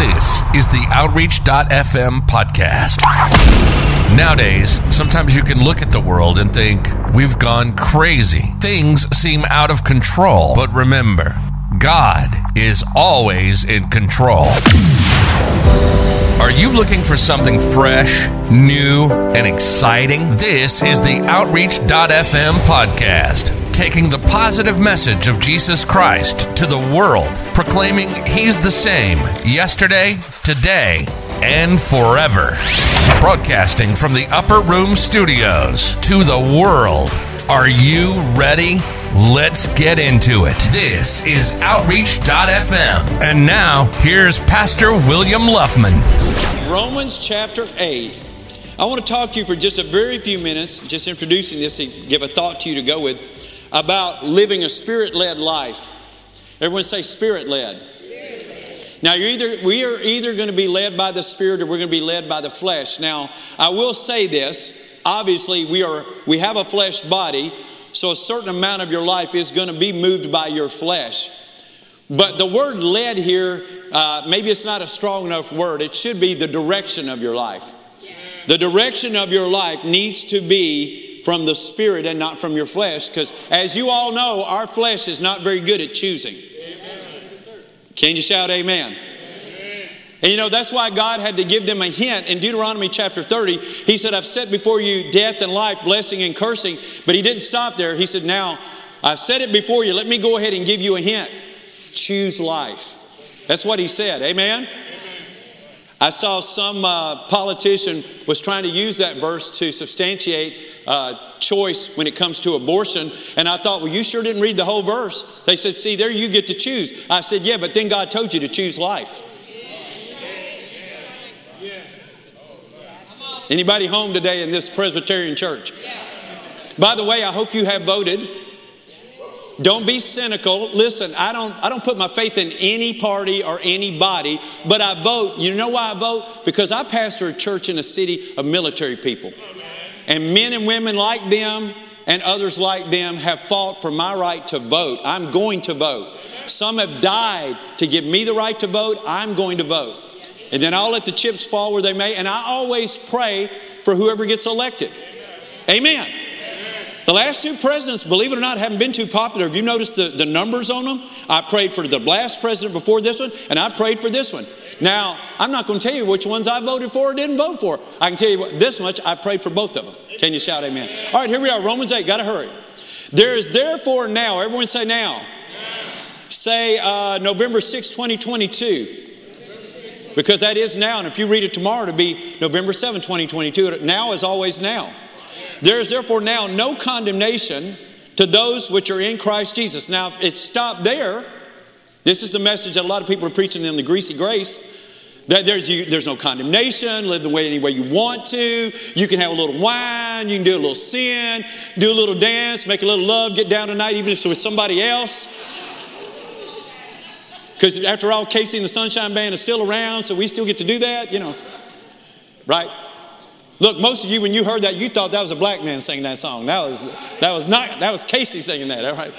This is the Outreach.fm podcast. Nowadays, sometimes you can look at the world and think, we've gone crazy. Things seem out of control. But remember, God is always in control. Are you looking for something fresh, new, and exciting? This is the Outreach.fm podcast, taking the positive message of Jesus Christ to the world, proclaiming He's the same yesterday, today, and forever. Broadcasting from the Upper Room Studios to the world. Are you ready? Let's get into it. This is Outreach.fm. And now, here's Pastor William Luffman. Romans chapter 8. I want to talk to you for just a very few minutes, just introducing this to give a thought to you to go with, about living a spirit led life. Everyone say spirit led. Now, you're either, we are either going to be led by the Spirit or we're going to be led by the flesh. Now, I will say this. Obviously, we, are, we have a flesh body, so a certain amount of your life is going to be moved by your flesh. But the word led here, uh, maybe it's not a strong enough word. It should be the direction of your life. The direction of your life needs to be from the Spirit and not from your flesh, because as you all know, our flesh is not very good at choosing. Can you shout amen? And you know, that's why God had to give them a hint. In Deuteronomy chapter 30, He said, I've set before you death and life, blessing and cursing. But He didn't stop there. He said, Now, I've said it before you. Let me go ahead and give you a hint. Choose life. That's what He said. Amen? I saw some uh, politician was trying to use that verse to substantiate uh, choice when it comes to abortion. And I thought, well, you sure didn't read the whole verse. They said, see, there you get to choose. I said, yeah, but then God told you to choose life. Anybody home today in this Presbyterian church? By the way, I hope you have voted. Don't be cynical. Listen, I don't, I don't put my faith in any party or anybody, but I vote. You know why I vote? Because I pastor a church in a city of military people. And men and women like them and others like them have fought for my right to vote. I'm going to vote. Some have died to give me the right to vote. I'm going to vote. And then I'll let the chips fall where they may. And I always pray for whoever gets elected. Amen. The last two presidents, believe it or not, haven't been too popular. Have you noticed the, the numbers on them? I prayed for the last president before this one, and I prayed for this one. Now, I'm not going to tell you which ones I voted for or didn't vote for. I can tell you what, this much I prayed for both of them. Can you shout amen? All right, here we are, Romans 8. Got to hurry. There is therefore now, everyone say now. Say uh, November 6, 2022 because that is now. And if you read it tomorrow, it'll be November 7, 2022. Now is always now. There is therefore now no condemnation to those which are in Christ Jesus. Now, it stopped there. This is the message that a lot of people are preaching in the greasy grace. That there's, you, there's no condemnation, live the way any way you want to. You can have a little wine, you can do a little sin, do a little dance, make a little love, get down tonight, even if it's with somebody else. Because after all, KC and the Sunshine Band is still around, so we still get to do that, you know. Right? Look, most of you, when you heard that, you thought that was a black man singing that song. That was, that was not, that was Casey singing that, all right?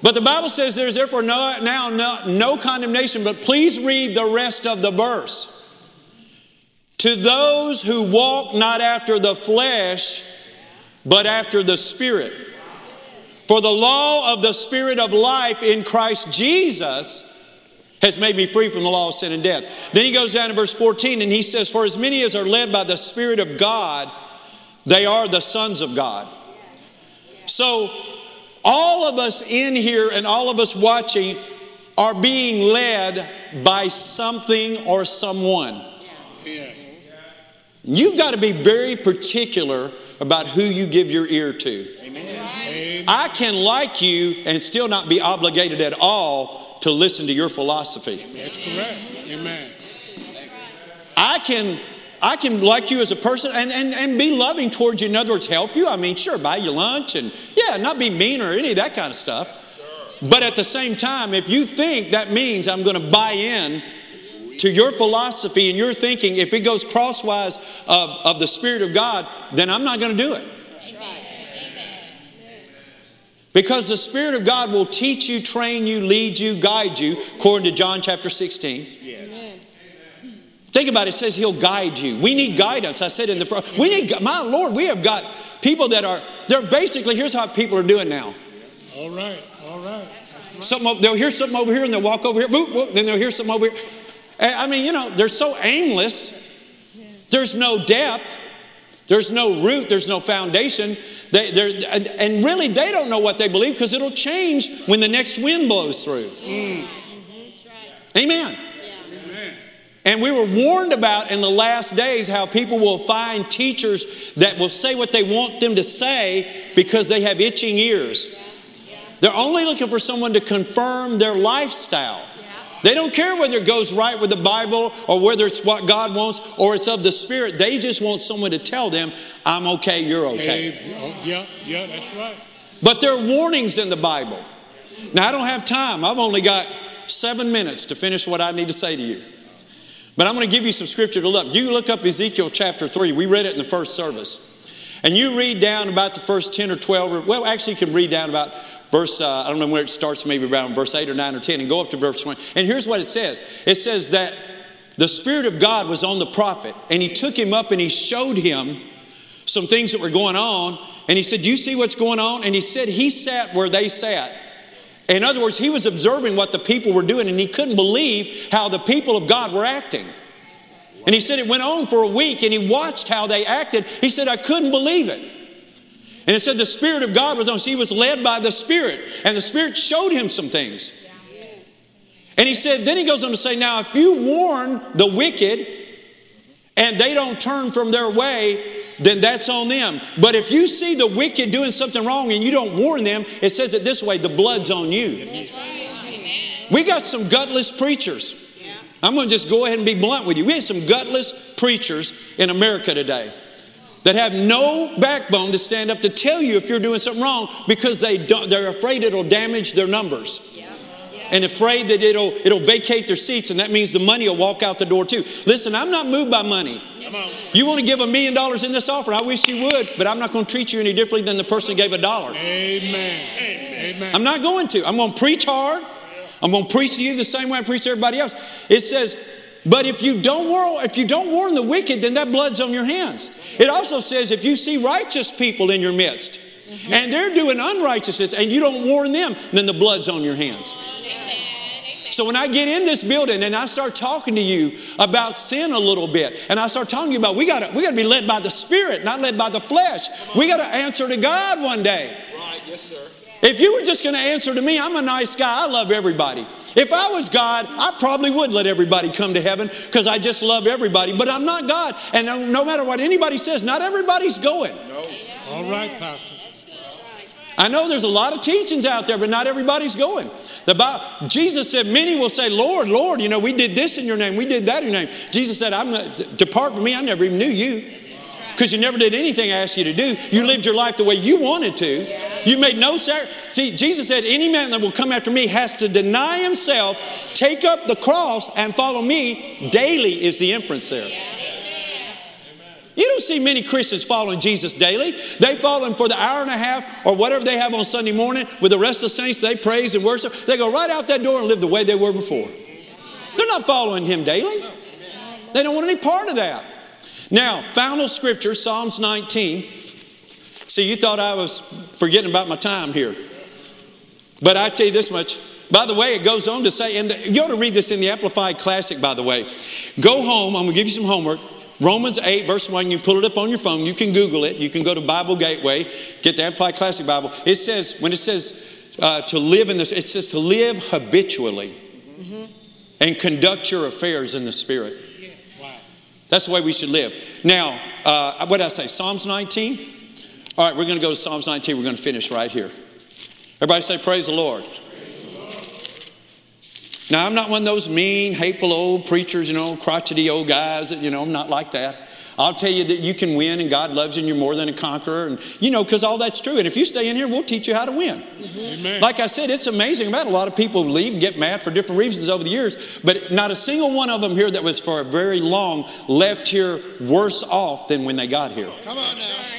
But the Bible says there's therefore no, now no, no condemnation, but please read the rest of the verse. To those who walk not after the flesh, but after the Spirit. For the law of the Spirit of life in Christ Jesus has made me free from the law of sin and death. Then he goes down to verse 14 and he says, For as many as are led by the Spirit of God, they are the sons of God. So, all of us in here and all of us watching are being led by something or someone. You've got to be very particular about who you give your ear to. I can like you and still not be obligated at all to listen to your philosophy. That's correct. Amen. I can I can like you as a person and, and, and be loving towards you. In other words, help you. I mean, sure, buy you lunch and yeah, not be mean or any of that kind of stuff. But at the same time, if you think that means I'm going to buy in to your philosophy and your thinking, if it goes crosswise of, of the Spirit of God, then I'm not going to do it. Because the Spirit of God will teach you, train you, lead you, guide you, according to John chapter 16. Think about it, it says He'll guide you. We need guidance. I said in the front, we need, my Lord, we have got people that are, they're basically, here's how people are doing now. All right, all right. Something, they'll hear something over here and they'll walk over here, boop, boop, then they'll hear something over here. I mean, you know, they're so aimless. There's no depth. There's no root. There's no foundation. They, and really, they don't know what they believe because it'll change when the next wind blows through. Mm. Amen. And we were warned about in the last days how people will find teachers that will say what they want them to say because they have itching ears. They're only looking for someone to confirm their lifestyle. They don't care whether it goes right with the Bible or whether it's what God wants or it's of the Spirit. They just want someone to tell them, I'm okay, you're okay. Hey, oh, yeah, yeah, that's right. But there are warnings in the Bible. Now, I don't have time. I've only got seven minutes to finish what I need to say to you. But I'm going to give you some scripture to look. You look up Ezekiel chapter 3. We read it in the first service. And you read down about the first 10 or 12, well, actually, you can read down about verse, uh, I don't know where it starts, maybe around verse 8 or 9 or 10, and go up to verse 20. And here's what it says it says that the Spirit of God was on the prophet, and he took him up and he showed him some things that were going on. And he said, Do you see what's going on? And he said, He sat where they sat. In other words, he was observing what the people were doing, and he couldn't believe how the people of God were acting. And he said it went on for a week, and he watched how they acted. He said, I couldn't believe it. And it said the Spirit of God was on. So he was led by the Spirit, and the Spirit showed him some things. And he said, then he goes on to say, Now, if you warn the wicked and they don't turn from their way, then that's on them. But if you see the wicked doing something wrong and you don't warn them, it says it this way the blood's on you. We got some gutless preachers. I'm going to just go ahead and be blunt with you. We have some gutless preachers in America today that have no backbone to stand up to tell you if you're doing something wrong because they don't, they're afraid it'll damage their numbers. And afraid that it'll, it'll vacate their seats, and that means the money will walk out the door too. Listen, I'm not moved by money. You want to give a million dollars in this offer? I wish you would, but I'm not going to treat you any differently than the person who gave a dollar. Amen. Amen. I'm not going to. I'm going to preach hard. I'm going to preach to you the same way I preach to everybody else. It says, but if you don't warn, if you don't warn the wicked, then that blood's on your hands. It also says if you see righteous people in your midst mm-hmm. and they're doing unrighteousness and you don't warn them, then the blood's on your hands. So when I get in this building and I start talking to you about sin a little bit, and I start talking to you about we gotta we got to be led by the Spirit, not led by the flesh. We got to answer to God one day. Right, yes, sir. If you were just going to answer to me, I'm a nice guy. I love everybody. If I was God, I probably would let everybody come to heaven because I just love everybody. But I'm not God. And no, no matter what anybody says, not everybody's going. No. All right, Pastor. I know there's a lot of teachings out there, but not everybody's going. The Bible, Jesus said, Many will say, Lord, Lord, you know, we did this in your name, we did that in your name. Jesus said, I'm Depart from me, I never even knew you because you never did anything I asked you to do. You lived your life the way you wanted to. You made no sacrifice. See, Jesus said, Any man that will come after me has to deny himself, take up the cross, and follow me. Daily is the inference there. You don't see many Christians following Jesus daily. They follow him for the hour and a half or whatever they have on Sunday morning with the rest of the saints. They praise and worship. They go right out that door and live the way they were before. They're not following him daily. They don't want any part of that. Now, final scripture, Psalms 19. See, you thought I was forgetting about my time here. But I tell you this much. By the way, it goes on to say, and the, you ought to read this in the Amplified Classic, by the way. Go home, I'm going to give you some homework. Romans 8, verse 1, you pull it up on your phone, you can Google it, you can go to Bible Gateway, get the Amplified Classic Bible. It says, when it says uh, to live in this, it says to live habitually mm-hmm. and conduct your affairs in the Spirit. That's the way we should live. Now, uh, what did I say? Psalms 19? All right, we're going to go to Psalms 19. We're going to finish right here. Everybody say, Praise the Lord. Now, I'm not one of those mean, hateful old preachers, you know, crotchety old guys that, you know, I'm not like that. I'll tell you that you can win and God loves you and you're more than a conqueror. And, you know, because all that's true. And if you stay in here, we'll teach you how to win. Mm-hmm. Amen. Like I said, it's amazing about a lot of people leave and get mad for different reasons over the years. But not a single one of them here that was for a very long left here worse off than when they got here. Come on now.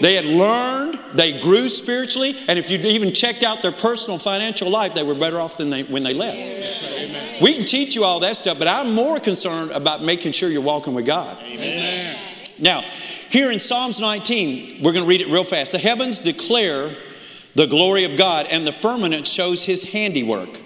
It's the word. They had learned, they grew spiritually, and if you even checked out their personal financial life, they were better off than they, when they left. We can teach you all that stuff, but I'm more concerned about making sure you're walking with God. Amen. Now, here in Psalms 19, we're going to read it real fast. The heavens declare the glory of God, and the firmament shows his handiwork.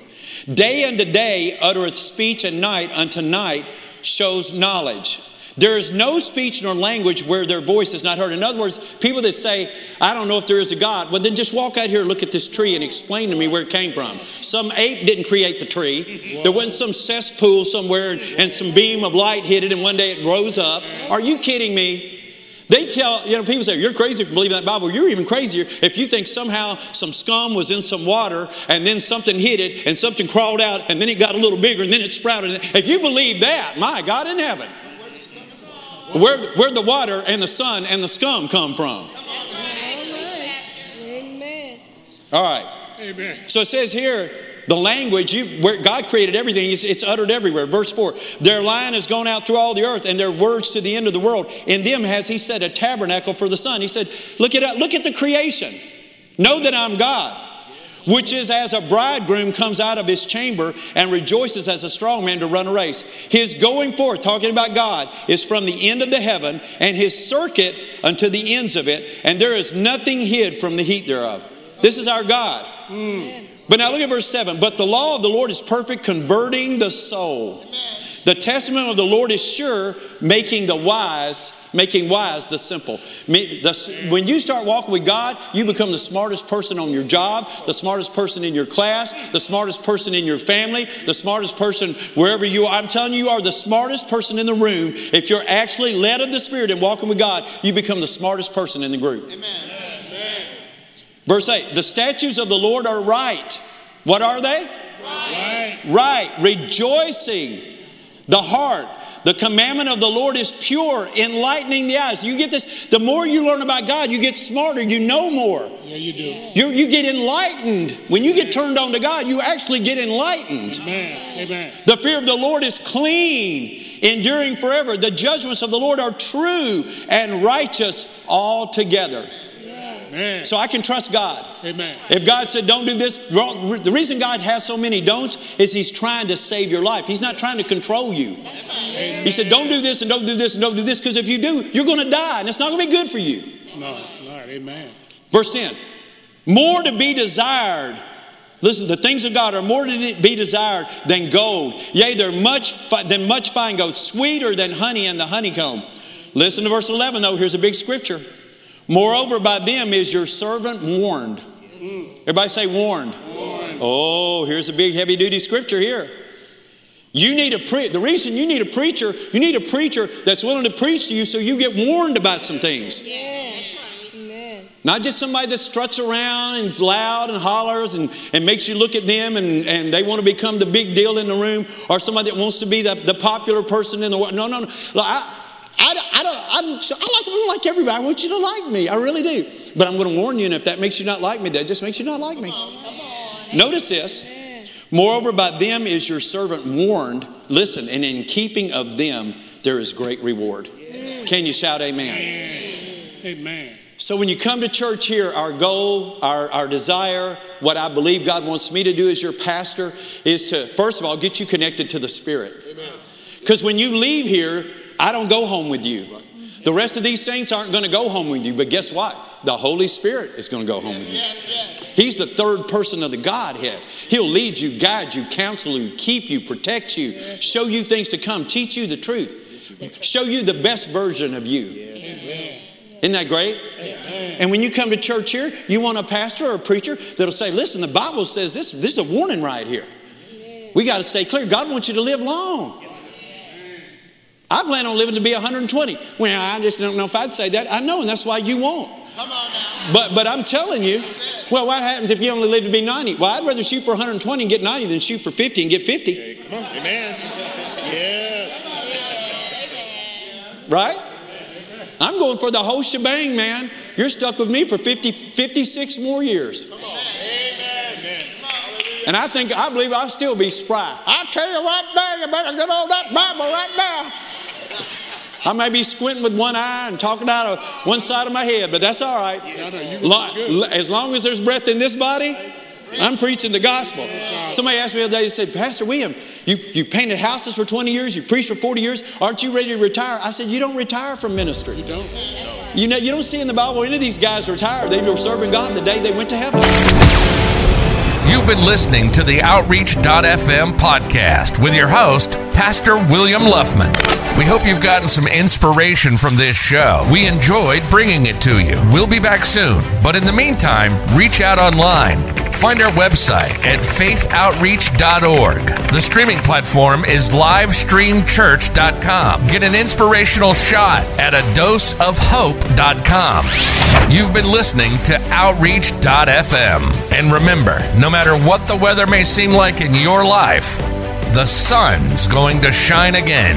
Day unto day uttereth speech, and night unto night shows knowledge. There is no speech nor language where their voice is not heard. In other words, people that say, I don't know if there is a God, well, then just walk out here and look at this tree and explain to me where it came from. Some ape didn't create the tree. There wasn't some cesspool somewhere and, some beam of light hit it and one day it rose up. Are you kidding me? They tell, you know, people say, you're crazy for believing that Bible. You're even crazier if you think somehow some scum was in some water and then something hit it and something crawled out and then it got a little bigger and then it sprouted. If you believe that, my God in heaven, where, where'd the water and the sun and the scum come from? Amen. All right. Amen. So it says here, the language, you, where God created everything, it's, it's uttered everywhere. Verse 4 Their line has gone out through all the earth, and their words to the end of the world. In them has He set a tabernacle for the sun. He said, Look at, look at the creation. Know that I'm God, which is as a bridegroom comes out of his chamber and rejoices as a strong man to run a race. His going forth, talking about God, is from the end of the heaven, and his circuit unto the ends of it, and there is nothing hid from the heat thereof. This is our God. But now look at verse 7. But the law of the Lord is perfect, converting the soul. The testament of the Lord is sure, making the wise, making wise the simple. When you start walking with God, you become the smartest person on your job, the smartest person in your class, the smartest person in your family, the smartest person wherever you are. I'm telling you, you are the smartest person in the room. If you're actually led of the Spirit and walking with God, you become the smartest person in the group. Verse 8 The statutes of the Lord are right. What are they? Right. Right. Rejoicing the heart. The commandment of the Lord is pure, enlightening the eyes. You get this. The more you learn about God, you get smarter, you know more. Yeah, you do. You, you get enlightened. When you get turned on to God, you actually get enlightened. Amen. Amen. The fear of the Lord is clean, enduring forever. The judgments of the Lord are true and righteous altogether. Amen. So I can trust God. Amen. If God said, don't do this, wrong- the reason God has so many don'ts is He's trying to save your life. He's not trying to control you. Amen. He said, don't do this and don't do this and don't do this because if you do, you're going to die and it's not going to be good for you. No, it's not. Amen. Verse 10 More to be desired. Listen, the things of God are more to be desired than gold. Yea, they're much fi- than much fine gold, sweeter than honey and the honeycomb. Listen to verse 11, though. Here's a big scripture. Moreover, by them is your servant warned. Everybody say warned. Oh, here's a big heavy duty scripture here. You need a pre- the reason you need a preacher, you need a preacher that's willing to preach to you so you get warned about some things. Yes. Amen. Not just somebody that struts around and is loud and hollers and, and makes you look at them and, and they want to become the big deal in the room or somebody that wants to be the, the popular person in the world. No, no, no. Look, I, I, I, don't, I, don't, I like, I like everybody. I want you to like me. I really do. But I'm going to warn you, and if that makes you not like me, that just makes you not like me. Notice this. Moreover, by them is your servant warned. Listen, and in keeping of them, there is great reward. Can you shout amen? Amen. So when you come to church here, our goal, our, our desire, what I believe God wants me to do as your pastor is to, first of all, get you connected to the Spirit. Because when you leave here, I don't go home with you. The rest of these saints aren't going to go home with you, but guess what? The Holy Spirit is going to go home with you. He's the third person of the Godhead. He'll lead you, guide you, counsel you, keep you, protect you, show you things to come, teach you the truth, show you the best version of you. Isn't that great? And when you come to church here, you want a pastor or a preacher that'll say, listen, the Bible says this, this is a warning right here. We got to stay clear. God wants you to live long. I plan on living to be 120. Well, I just don't know if I'd say that. I know, and that's why you won't. Come on now. But but I'm telling you, well, what happens if you only live to be 90? Well, I'd rather shoot for 120 and get 90 than shoot for 50 and get 50. Come on. Amen. Yes. Right? I'm going for the whole shebang, man. You're stuck with me for 50, 56 more years. Amen. Amen. And I think, I believe I'll still be spry. I tell you right now, you better get on that Bible right now. I may be squinting with one eye and talking out of one side of my head, but that's all right. No, no, you Lo- good. As long as there's breath in this body, I'm preaching the gospel. Somebody asked me the other day, they said, Pastor William, you, you painted houses for 20 years, you preached for 40 years, aren't you ready to retire? I said, You don't retire from ministry. You don't. You know, you don't see in the Bible any of these guys retired. They were serving God the day they went to heaven. You've been listening to the Outreach.fm podcast with your host, Pastor William Luffman. We hope you've gotten some inspiration from this show. We enjoyed bringing it to you. We'll be back soon, but in the meantime, reach out online. Find our website at faithoutreach.org. The streaming platform is livestreamchurch.com. Get an inspirational shot at a doseofhope.com. You've been listening to Outreach.fm. And remember, no matter what the weather may seem like in your life, the sun's going to shine again.